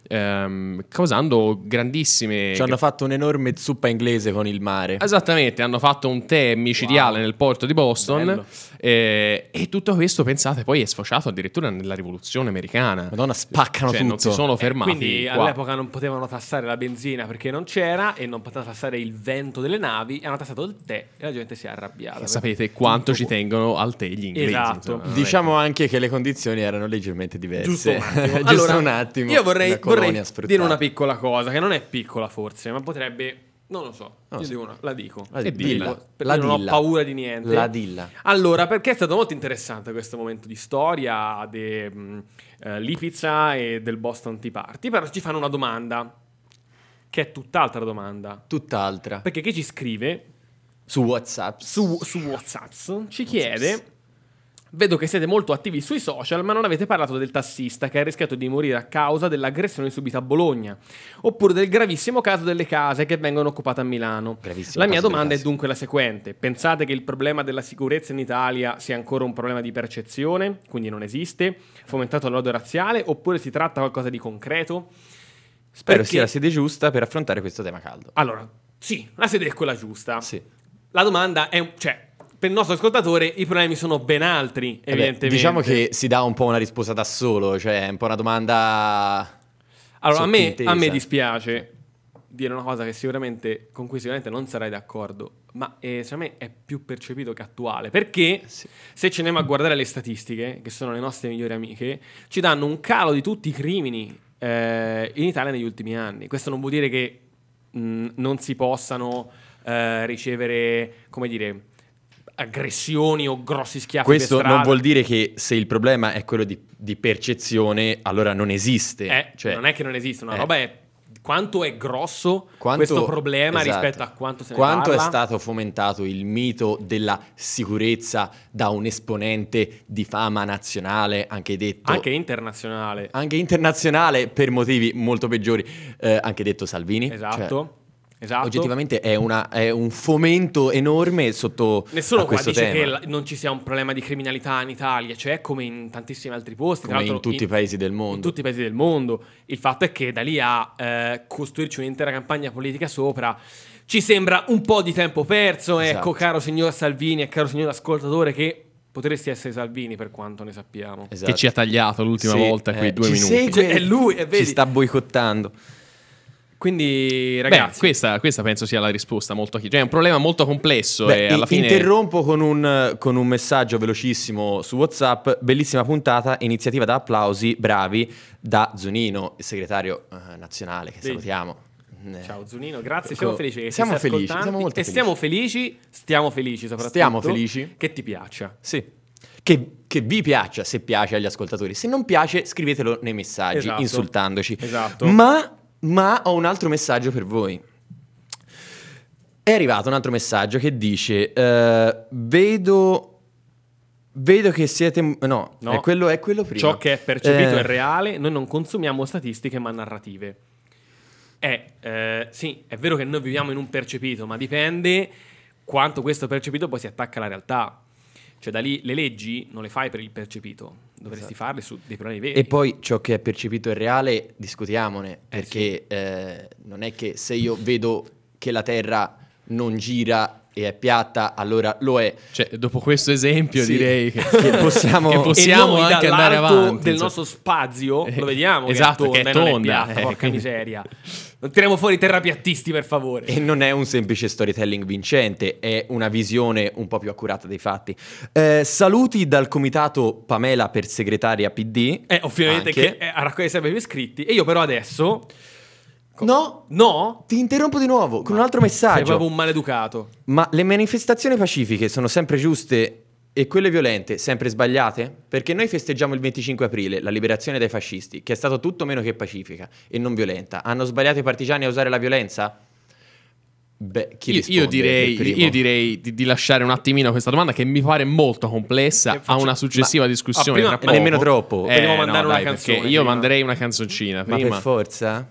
ehm, causando grandissime... Ci hanno fatto un'enorme zuppa inglese con il mare. Esattamente, hanno fatto un tè micidiale Wow. nel porto di Boston Bello. Eh, e tutto questo, pensate, poi è sfociato addirittura nella rivoluzione americana. Madonna, spaccano Cioè, tutto. non si sono fermati. Eh, Quindi qua. all'epoca non potevano tassare la benzina perché non c'era e non potevano tassare il vento delle navi, hanno tassato il tè e la gente si è arrabbiata. Sapete quanto ci tengono al tè gli inglesi. Esatto. insomma, Diciamo anche che le condizioni erano leggermente diverse. Giusto un attimo. <laughs> Giusto Allora, un attimo. Io vorrei, vorrei dire una piccola cosa, che non è piccola forse, ma potrebbe... Non lo so, Non io so. una- la dico. La E dilla. dilla. Perché La non ho paura di niente. La dilla. Allora, perché è stato molto interessante questo momento di storia di Lipizza e del Boston Tea Party, però ci fanno una domanda, che è tutt'altra domanda. Tutt'altra. Perché chi ci scrive Su WhatsApp. su, su WhatsApp ci chiede: Vedo che siete molto attivi sui social, ma non avete parlato del tassista che ha rischiato di morire a causa dell'aggressione subita a Bologna, oppure del gravissimo caso delle case che vengono occupate a Milano. Gravissimo La mia domanda è dunque la seguente: pensate che il problema della sicurezza in Italia sia ancora un problema di percezione, quindi non esiste, fomentato dall'odio razziale, oppure si tratta di qualcosa di concreto? Spero Perché- sia la sede giusta per affrontare questo tema caldo. Allora, sì, la sede è quella giusta. Sì. La domanda è, cioè, per il nostro ascoltatore i problemi sono ben altri, Vabbè, evidentemente. diciamo che si dà un po' una risposta da solo, cioè è un po' una domanda... Allora, a me, a me dispiace dire una cosa che sicuramente, con cui sicuramente non sarai d'accordo, ma eh, secondo me è più percepito che attuale, perché Sì. se ci andiamo a guardare le statistiche, che sono le nostre migliori amiche, ci danno un calo di tutti i crimini eh, in Italia negli ultimi anni. Questo non vuol dire che mh, non si possano eh, ricevere, come dire, aggressioni o grossi schiaffi Questo non vuol dire che se il problema è quello di, di percezione, allora non esiste. Eh, Cioè, non è che non esiste, una eh. roba è quanto è grosso quanto- questo problema esatto. rispetto a quanto se ne Quanto parla. è stato fomentato il mito della sicurezza da un esponente di fama nazionale, anche detto... anche internazionale. anche internazionale per motivi molto peggiori, eh, anche detto Salvini. Esatto. Cioè, esatto. Oggettivamente è, una- è un fomento enorme sotto Nessuno a qua questo dice tema, che la- non ci sia un problema di criminalità in Italia, cioè come in tantissimi altri posti, tra come in tutti i paesi del mondo. in tutti i paesi del mondo. Il fatto è che da lì a eh, costruirci un'intera campagna politica sopra ci sembra un po' di tempo perso. Esatto. Ecco, caro signor Salvini e caro signor ascoltatore, che potresti essere Salvini per quanto ne sappiamo. Esatto. Che ci ha tagliato l'ultima Sì, volta quei eh, due ci minuti. segue, Cioè, è lui, e vedi. Ci sta boicottando. Quindi, Beh, ragazzi, questa, questa penso sia la risposta molto chiara. Cioè, è un problema molto complesso Beh, e alla fine... Interrompo con un, con un messaggio velocissimo su WhatsApp. Bellissima puntata, iniziativa da applausi, bravi, da Zunino, il segretario eh, nazionale, che Vedi. salutiamo. Eh, Ciao Zunino, grazie. Ecco, Siamo felici che siamo felici, ascoltando siamo molto e felici. stiamo felici, stiamo felici soprattutto. Stiamo felici. Che ti piaccia. Sì. Che, che vi piaccia, se piace agli ascoltatori. Se non piace, scrivetelo nei messaggi, Esatto. insultandoci. Esatto. Ma, ma ho un altro messaggio per voi. È arrivato un altro messaggio che dice: eh, Vedo. Vedo che siete. No, No. È, quello, è quello prima. Ciò che è percepito Eh, è reale, noi non consumiamo statistiche ma narrative. È, eh, sì, è vero che noi viviamo in un percepito, ma dipende quanto questo percepito poi si attacca alla realtà. Cioè da lì le leggi non le fai per il percepito, dovresti farle su dei problemi veri. Esatto. E poi ciò che è percepito è reale, discutiamone, Eh, perché eh, non è che se io vedo che la Terra non gira e è piatta, allora lo è. Cioè, dopo questo esempio Sì, direi che, <laughs> che possiamo- <laughs> che E possiamo noi anche andare avanti. del nostro spazio Eh, lo vediamo esatto, che che è è tonda, e non tonda, è piatta, eh, porca quindi- miseria. Non tiriamo fuori i terrapiattisti per favore. E non è un semplice storytelling vincente, è una visione un po' più accurata dei fatti. Eh, saluti dal comitato Pamela per segretaria PD. Eh, ovviamente Anche. che eh, a raccogliere sempre più iscritti. E io però adesso... No, No? ti interrompo di nuovo con un altro Sei messaggio. proprio un maleducato. Ma le manifestazioni pacifiche sono sempre giuste E quelle violente, sempre sbagliate? Perché noi festeggiamo il 25 aprile, la liberazione dai fascisti, che è stato tutto meno che pacifica e non violenta. Hanno sbagliato i partigiani a usare la violenza? Beh, chi Io, io direi, io direi di, di lasciare un attimino questa domanda che mi pare molto complessa. Eh, faccio- a una successiva ma- discussione. ah, prima- ma nemmeno troppo. Eh, Vogliamo no, mandare una dai, canzone Io manderei una canzoncina Ma prima. per forza?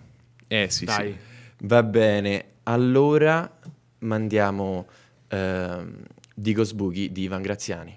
Eh sì, Dai. sì. Va bene, allora mandiamo ehm, Digos Boogie di Ivan Graziani.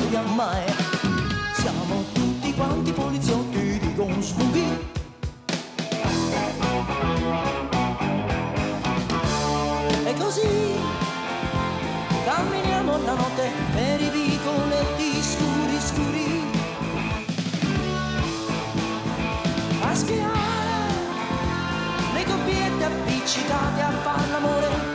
Sbaglia mai. Siamo tutti quanti poliziotti di Cosmoghi E così Camminiamo la notte per i vicoletti scuri scuri. A spiare le coppiette appiccicate a far l'amore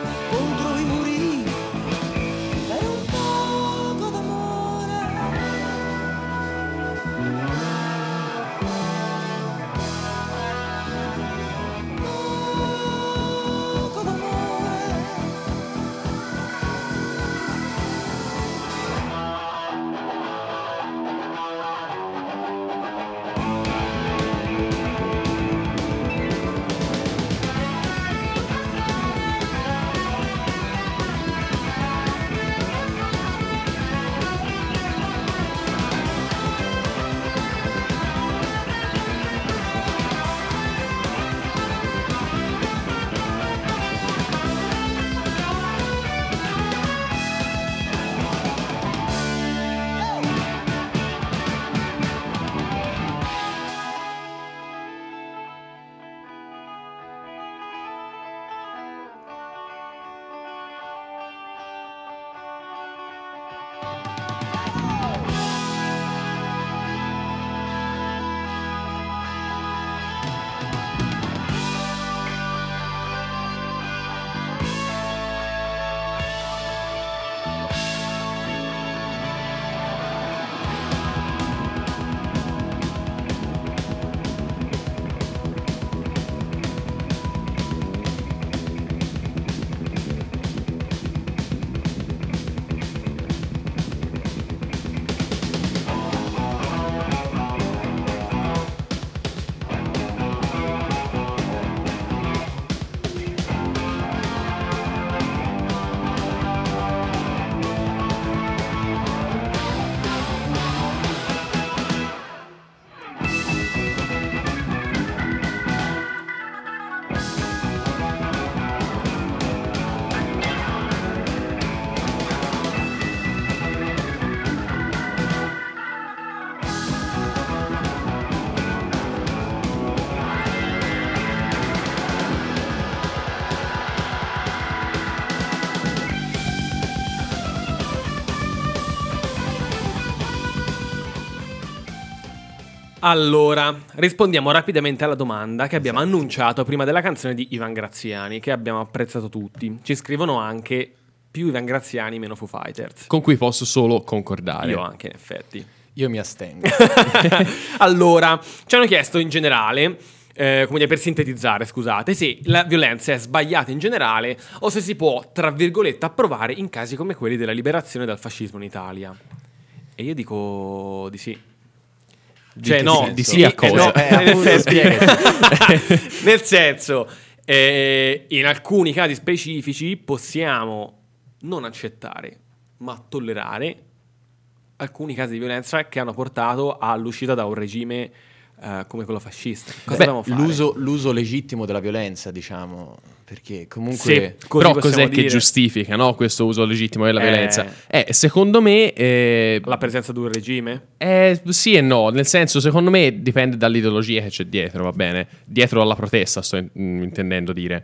Allora, rispondiamo rapidamente alla domanda che abbiamo annunciato prima della canzone di Ivan Graziani, che abbiamo apprezzato tutti. Ci scrivono anche più Ivan Graziani, meno Foo Fighters. Con cui posso solo concordare. Io anche, in effetti. Io mi astengo. <laughs> <laughs> allora, ci hanno chiesto in generale, eh, come dire, per sintetizzare, scusate, se la violenza è sbagliata in generale o se si può, tra virgolette, approvare in casi come quelli della liberazione dal fascismo in Italia. E io dico di sì. Cioè, no, di sì a cosa? Eh, nel appunto, senso- nel senso, eh, in alcuni casi specifici possiamo non accettare, ma tollerare alcuni casi di violenza che hanno portato all'uscita da un regime eh, come quello fascista. Cosa Beh, l'uso, l'uso legittimo della violenza, diciamo, perché Sì, comunque... così Però cos'è che dire. giustifica no, questo uso legittimo della Eh. violenza? Eh, secondo me... eh, La presenza di un regime? Eh, sì e no, nel senso, secondo me dipende dall'ideologia che c'è dietro, va bene? Dietro alla protesta, sto in- intendendo dire.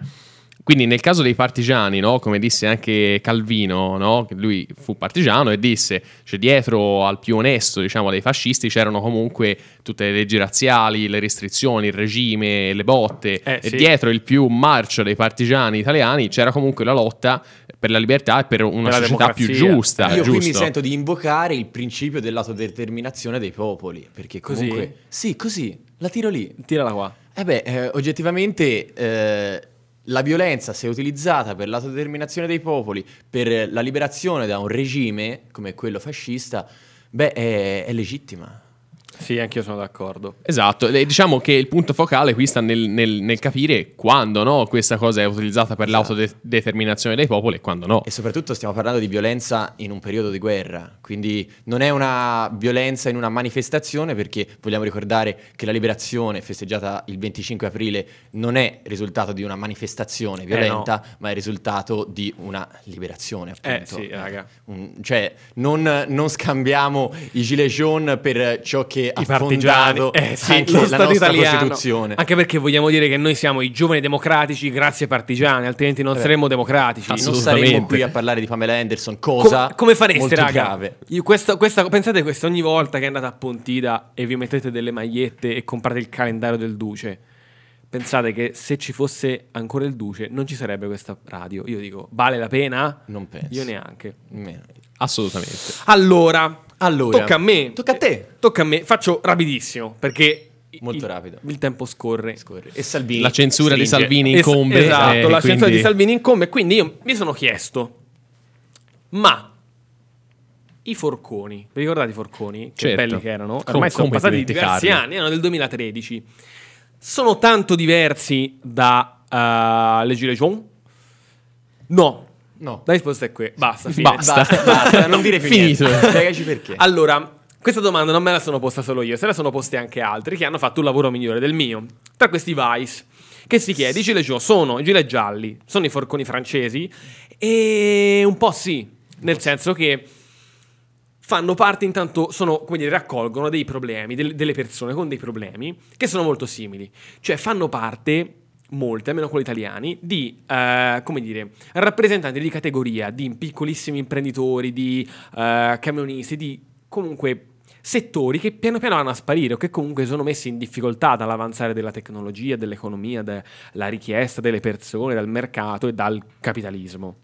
Quindi nel caso dei partigiani, no, come disse anche Calvino, no, che lui fu partigiano e disse, cioè dietro al più onesto, diciamo, dei fascisti c'erano comunque tutte le leggi razziali, le restrizioni, il regime, le botte, Eh, e sì. dietro il più marcio dei partigiani italiani c'era comunque la lotta per la libertà e per una Per società più giusta, Io qui mi giusto? sento di invocare il principio dell'autodeterminazione dei popoli, perché Così? comunque... Sì, così, la tiro lì. Tirala qua. Eh beh, eh, oggettivamente eh, la violenza, se utilizzata per l'autodeterminazione dei popoli, per la liberazione da un regime come quello fascista, beh, è, è legittima. Sì, anch'io sono d'accordo. Esatto, e diciamo che il punto focale qui sta nel, nel- nel capire quando no, questa cosa è utilizzata per l'autodeterminazione dei popoli e quando no. E soprattutto stiamo parlando di violenza in un periodo di guerra, quindi non è una violenza in una manifestazione perché vogliamo ricordare che la liberazione festeggiata il 25 aprile non è risultato di una manifestazione violenta, ma è risultato di una liberazione. Eh, Appunto. sì, raga. Un- cioè, non, non scambiamo i gilet jaune per ciò che ha I partigiani, fondato eh sì, anche lo la Stato nostra italiano. Costituzione. Anche perché vogliamo dire che noi siamo i giovani democratici grazie ai partigiani, altrimenti non Eh, saremmo democratici. non saremo qui a parlare di Pamela Anderson, cosa Com- come fareste, raga? grave. Io questa, questa- pensate questo ogni volta che andate a Pontida e vi mettete delle magliette e comprate il calendario del Duce. Pensate che se ci fosse ancora il Duce non ci sarebbe questa radio. Io dico, vale la pena? Non penso. Io neanche. Nemmeno. Assolutamente. Allora, Allora, tocca a me. Tocca a te. Tocca a me. Faccio rapidissimo perché Molto il- rapido. Il tempo scorre. Scorre. E Salvini. La censura di stringe. Salvini Es- incombe. esatto, eh, la censura quindi- di Salvini incombe. Quindi io mi sono chiesto, ma i forconi, vi ricordate i forconi? Che Certo. belli che erano? Com- Ormai sono come passati diversi anni, erano del 2013. Sono tanto diversi da uh, Le Gilets Jaunes? No. No. La risposta è qui. Basta, fine. Basta. Basta, basta, non dire più Finito. niente. Spiegaci perché. Allora, questa domanda non me la sono posta solo io, se la sono poste anche altri che hanno fatto un lavoro migliore del mio. Tra questi Vice, che si chiede, i gilet sono i gilet gialli, sono i forconi francesi e un po' sì, nel senso che fanno parte intanto, sono, come dire, raccolgono dei problemi, del- delle persone con dei problemi che sono molto simili. Cioè fanno parte, molte, almeno quelli italiani, di, eh, come dire, rappresentanti di categoria, di piccolissimi imprenditori, di eh, camionisti, di comunque settori che piano piano vanno a sparire o che comunque sono messi in difficoltà dall'avanzare della tecnologia, dell'economia, dalla richiesta delle persone, dal mercato e dal capitalismo.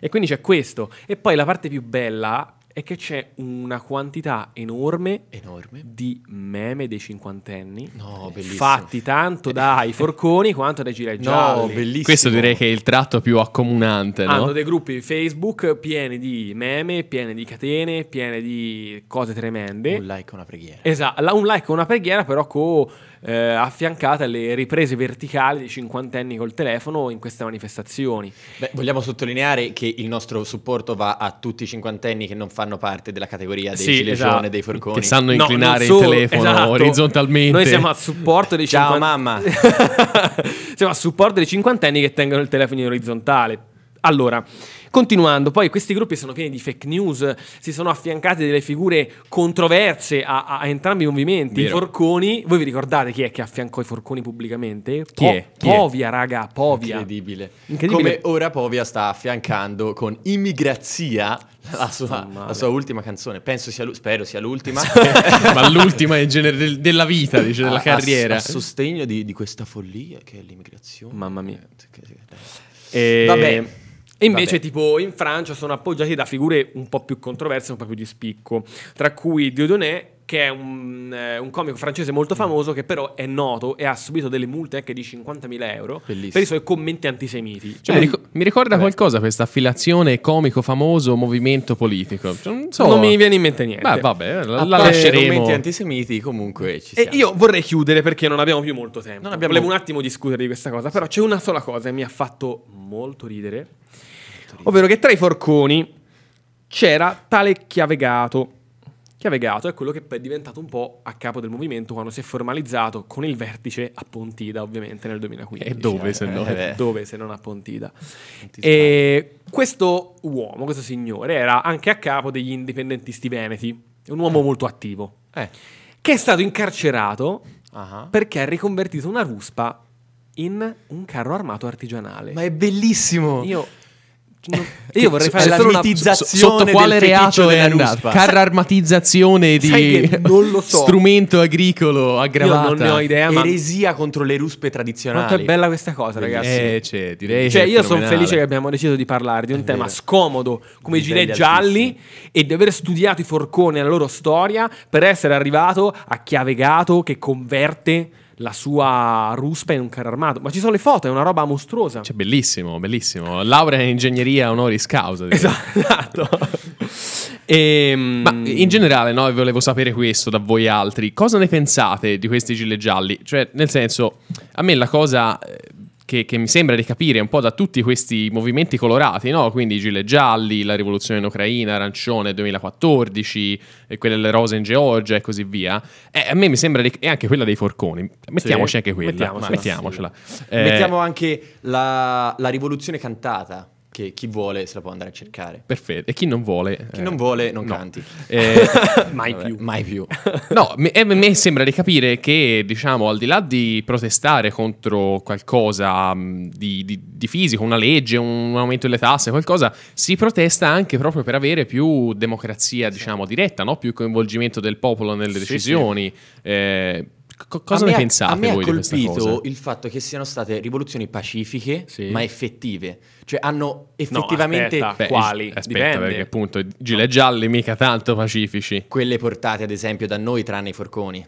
E quindi c'è questo. E poi la parte più bella è che c'è una quantità enorme Enorme. di meme dei cinquantenni. No, bellissimo. Fatti tanto dai <laughs> forconi quanto dai gilet No, gialli. bellissimo. Questo direi che è il tratto più accomunante, no? Hanno dei gruppi Facebook pieni di meme, pieni di catene, pieni di cose tremende. Un like e una preghiera. Esatto, un like e una preghiera però co, eh, affiancate alle riprese verticali dei cinquantenni col telefono in queste manifestazioni. Beh, vogliamo sottolineare che il nostro supporto va a tutti i cinquantenni che non fanno parte della categoria dei Sì, gilet esatto. e dei forconi. Che sanno No, inclinare non il solo- telefono esatto. orizzontalmente. Noi siamo a supporto dei Ciao, 50 mamma. <laughs> siamo a supporto dei cinquantenni che tengono il telefono in orizzontale. Allora, Continuando, poi questi gruppi sono pieni di fake news, si sono affiancate delle figure controverse a, a- a entrambi i movimenti. I Vero. Forconi, voi vi ricordate chi è che affiancò i Forconi pubblicamente? Chi è? Chi è? Povia, raga, Povia. Incredibile. Incredibile. Come ora Povia sta affiancando con Immigrazia la sua, la sua ultima canzone. Penso sia, spero sia l'ultima. <laughs> Ma l'ultima in genere del- della vita, dice, della A- a- carriera. A, sostegno di, di questa follia che è l'immigrazione. Mamma mia. Che- che- E... Vabbè. E invece, Vabbè. tipo, in Francia sono appoggiati da figure un po' più controverse, un po' più di spicco, tra cui Dieudonné, che è un, eh, un comico francese molto famoso, che però è noto e ha subito delle multe anche di 50.000 euro Bellissimo. per i suoi commenti antisemiti. Cioè, mi, ric- mi ricorda qualcosa questa affiliazione comico famoso movimento politico. Cioè, non so. non mi viene in mente niente. Beh, vabbè, la, la lasceremo. commenti antisemiti, comunque ci E siamo. io vorrei chiudere perché non abbiamo più molto tempo. Non abbiamo- Volevo un attimo discutere di questa cosa, però c'è una sola cosa che mi ha fatto molto ridere, ovvero che tra i forconi c'era tale Chiavegato. Chiavegato è quello che poi è diventato un po' a capo del movimento quando si è formalizzato con il vertice a Pontida, ovviamente nel 2015. E dove se no? Eh, beh. Dove se non a Pontida? ti E questo uomo, questo signore, era anche a capo degli indipendentisti veneti, un uomo molto attivo, Eh. che è stato incarcerato Ah. perché ha riconvertito una ruspa in un carro armato artigianale. Ma è bellissimo. Io, io vorrei fare la mitizzazione So- sotto quale reato è andato? ruspa. Cararmatizzazione di so. strumento agricolo aggravata. Io non ne ho idea, ma Eresia contro le ruspe tradizionali. quanto è bella questa cosa, ragazzi. Eh, cioè, direi Cioè, io sono felice che abbiamo deciso di parlare di un È tema vero. scomodo come i gilet gialli e di aver studiato i forconi e la loro storia per essere arrivato a Chiavegato che converte la sua ruspa in un carro armato. Ma ci sono le foto, è una roba mostruosa. Cioè, bellissimo, bellissimo. Laurea in ingegneria honoris causa. <laughs> esatto. Ehm, Ma in generale, no, volevo sapere questo da voi altri. Cosa ne pensate di questi gilet gialli? Cioè, nel senso, a me la cosa eh, che, che mi sembra di capire un po' da tutti questi movimenti colorati, no? Quindi i gilet gialli, la rivoluzione in Ucraina, arancione 2014, e quelle delle rose in Georgia e così via. eh, a me mi sembra di, e anche quella dei forconi. Mettiamoci anche quella. mettiamocela. Mettiamocela. Eh, Mettiamo anche la, la rivoluzione cantata, che chi vuole se la può andare a cercare. Perfetto. E chi non vuole? Chi eh, non vuole non no. canti. Eh, <laughs> mai Vabbè, più. Mai più. <laughs> No, me- e a me sembra di capire che, diciamo, al di là di protestare contro qualcosa di, di- di fisico, una legge, un aumento delle tasse, qualcosa, si protesta anche proprio per avere più democrazia, diciamo, diretta, no? più coinvolgimento del popolo nelle decisioni. Eh, co- cosa A ne me ha- pensate A me voi ha di questa cosa? colpito il fatto che siano state rivoluzioni pacifiche, Sì. ma effettive. Cioè hanno No, effettivamente aspetta. Beh, quali? Aspetta, Dipende. perché appunto i gilet gialli mica tanto pacifici. quelle portate ad esempio da noi tranne i forconi.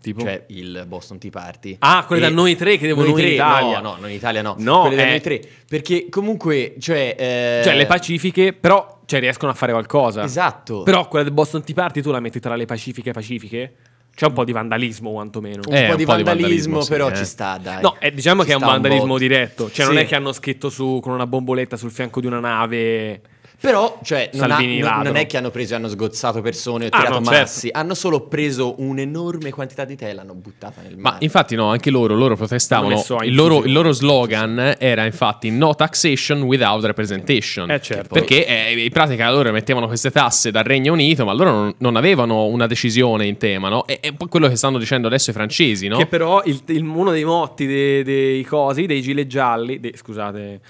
Tipo? Cioè il Boston Tea Party. Ah, quelle da noi tre che devono Noi in Italia. No, no, non in Italia no. No, quelle da eh. noi tre. Perché comunque, cioè... eh, Cioè, le pacifiche, però cioè, riescono a fare qualcosa. Esatto. Però quella del Boston Tea Party tu la metti tra le pacifiche pacifiche? C'è un po' di vandalismo, quantomeno. un Eh, po' un di po' di vandalismo, vandalismo, sì, però eh. ci sta, dai. No, eh, diciamo Ci che è un vandalismo botto. diretto. Cioè, non Sì. è che hanno scritto su, con una bomboletta sul fianco di una nave. Però, cioè, non, ha- non- non è che hanno preso e hanno sgozzato persone o Ah, tirato no, certo. massi. Hanno solo preso un'enorme quantità di tela e l'hanno buttata nel mare. Ma infatti no, anche loro, loro protestavano. Il loro, il loro slogan era infatti no taxation without representation. Eh, certo. Perché eh, in pratica loro mettevano queste tasse dal Regno Unito, ma loro non, non avevano una decisione in tema, no? E- È un po' quello che stanno dicendo adesso i francesi, no? Che però il- il- uno dei motti dei, dei cosi, dei gilet gialli, dei- scusate,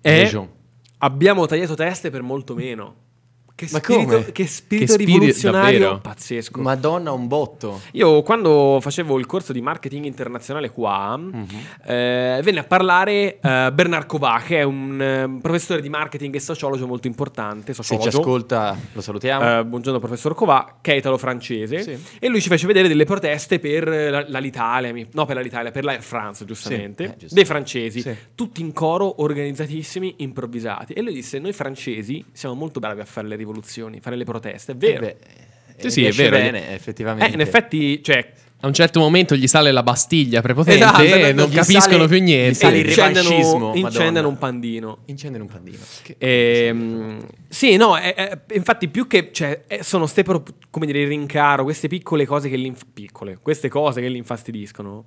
è. Abbiamo tagliato teste per molto meno. Che Ma spirito, come? che spirito Che spirito, rivoluzionario davvero? pazzesco. Madonna, un botto. Io quando facevo il corso di marketing internazionale qua, Mhm. eh, venne a parlare eh, Bernard Kovac, che è un eh, professore di marketing e sociologo molto importante. Se ci ascolta, lo salutiamo. Eh, buongiorno professor Kovac, che è italo-francese, Sì. e lui ci fece vedere delle proteste per la- l'Italia, no per l'Italia, per l'Air France giustamente, Sì, eh, giusto. dei francesi, Sì. tutti in coro, organizzatissimi, improvvisati. E lui disse, noi francesi siamo molto bravi a fare le rivoluzioni, fare le proteste, è vero. Eh beh, Sì, sì, è vero. bene, effettivamente. Eh, in effetti, cioè, A un certo momento gli sale la Bastiglia prepotente Esatto, e non gli capiscono sale- più gli niente. sale il incendiano, incendiano un pandino. Incendiano un pandino. Che- Ehm, sì, no, è- è- infatti più che cioè, eh, sono ste pro- come dire il rincaro, queste piccole cose che li piccole, queste cose che li infastidiscono.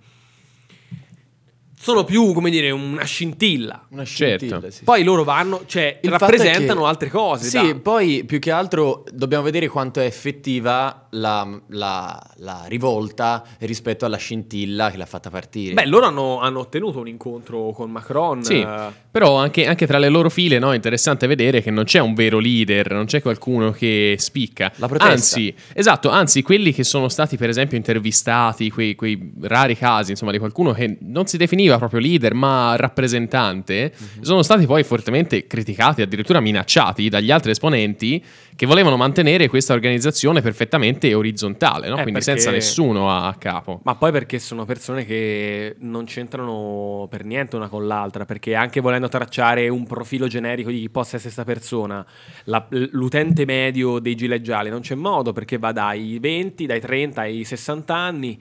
Sono più, come dire, una scintilla. Una Certo. scintilla, sì. Poi loro vanno, cioè, Il rappresentano che- altre cose. Sì, da- poi più che altro dobbiamo vedere quanto è effettiva la, la- la rivolta rispetto alla scintilla che l'ha fatta partire. Beh, loro hanno, hanno ottenuto un incontro con Macron. Sì, eh, però anche, anche tra le loro file no, è interessante vedere che non c'è un vero leader, non c'è qualcuno che spicca. La protesta. Anzi, esatto, anzi quelli che sono stati per esempio intervistati, quei, quei rari casi insomma di qualcuno che non si definiva proprio leader ma rappresentante, Mhm. sono stati poi fortemente criticati, addirittura minacciati dagli altri esponenti che volevano mantenere questa organizzazione perfettamente orizzontale, no? Eh, quindi perché- senza nessuno a, a capo. Ma poi perché sono persone che non c'entrano per niente una con l'altra, perché anche volendo tracciare un profilo generico di chi possa essere questa persona, la- l'utente medio dei gilet gialli non c'è modo perché va dai 20, dai 30 ai 60 anni.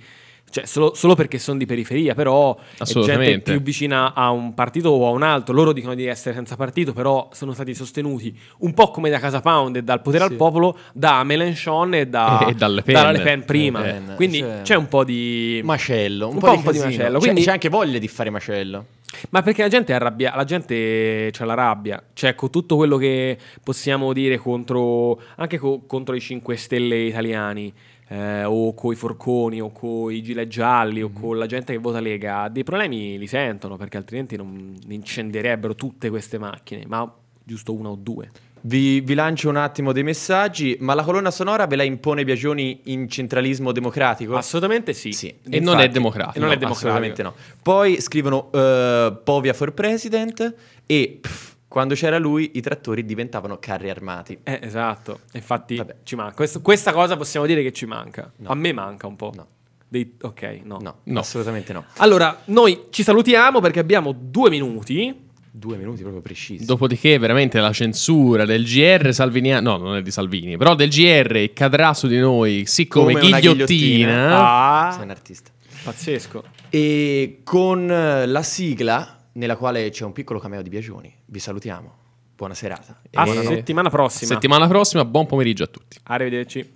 Cioè, solo, solo perché sono di periferia, però è gente più vicina a un partito o a un altro. Loro dicono di essere senza partito, però sono stati sostenuti un po' come da Casa Pound e dal potere Sì. al popolo da Mélenchon e da E da Le Pen. dalla Le Pen prima. Le Pen, Quindi cioè- c'è un po' di macello, un, un po', po', di un po' di macello, C'è- quindi- c'è anche voglia di fare macello. Ma perché la gente è arrabbiata, la gente c'ha la rabbia, cioè con tutto quello che possiamo dire contro, anche co- contro i 5 Stelle italiani, eh, o coi forconi, o coi gilet gialli, o con la gente che vota Lega, dei problemi li sentono, perché altrimenti non incendierebbero tutte queste macchine, ma giusto una o due. Vi, vi lancio un attimo dei messaggi, ma la colonna sonora ve la impone Biagioni in centralismo democratico? Assolutamente sì. Sì. E non è democratico. E non è No, democratico. Assolutamente no. Poi scrivono eh, Povia for President e pff, quando c'era lui i trattori diventavano carri armati. Eh, esatto, infatti Vabbè. ci manca. Questo- questa cosa possiamo dire che ci manca. No. A me manca un po'. No. Dei- ok, no. No, No. assolutamente no. Allora, noi ci salutiamo perché abbiamo due minuti. Due minuti proprio precisi. Dopodiché, veramente la censura del GR Salviniano, no, non è di Salvini, però del GR cadrà su di noi, sì come, una ghigliottina. Ah, Sei un artista. pazzesco. E con la sigla, nella quale c'è un piccolo cameo di Biagioni, vi salutiamo. Buona serata. E A notte. settimana prossima. Settimana prossima, buon pomeriggio a tutti. Arrivederci.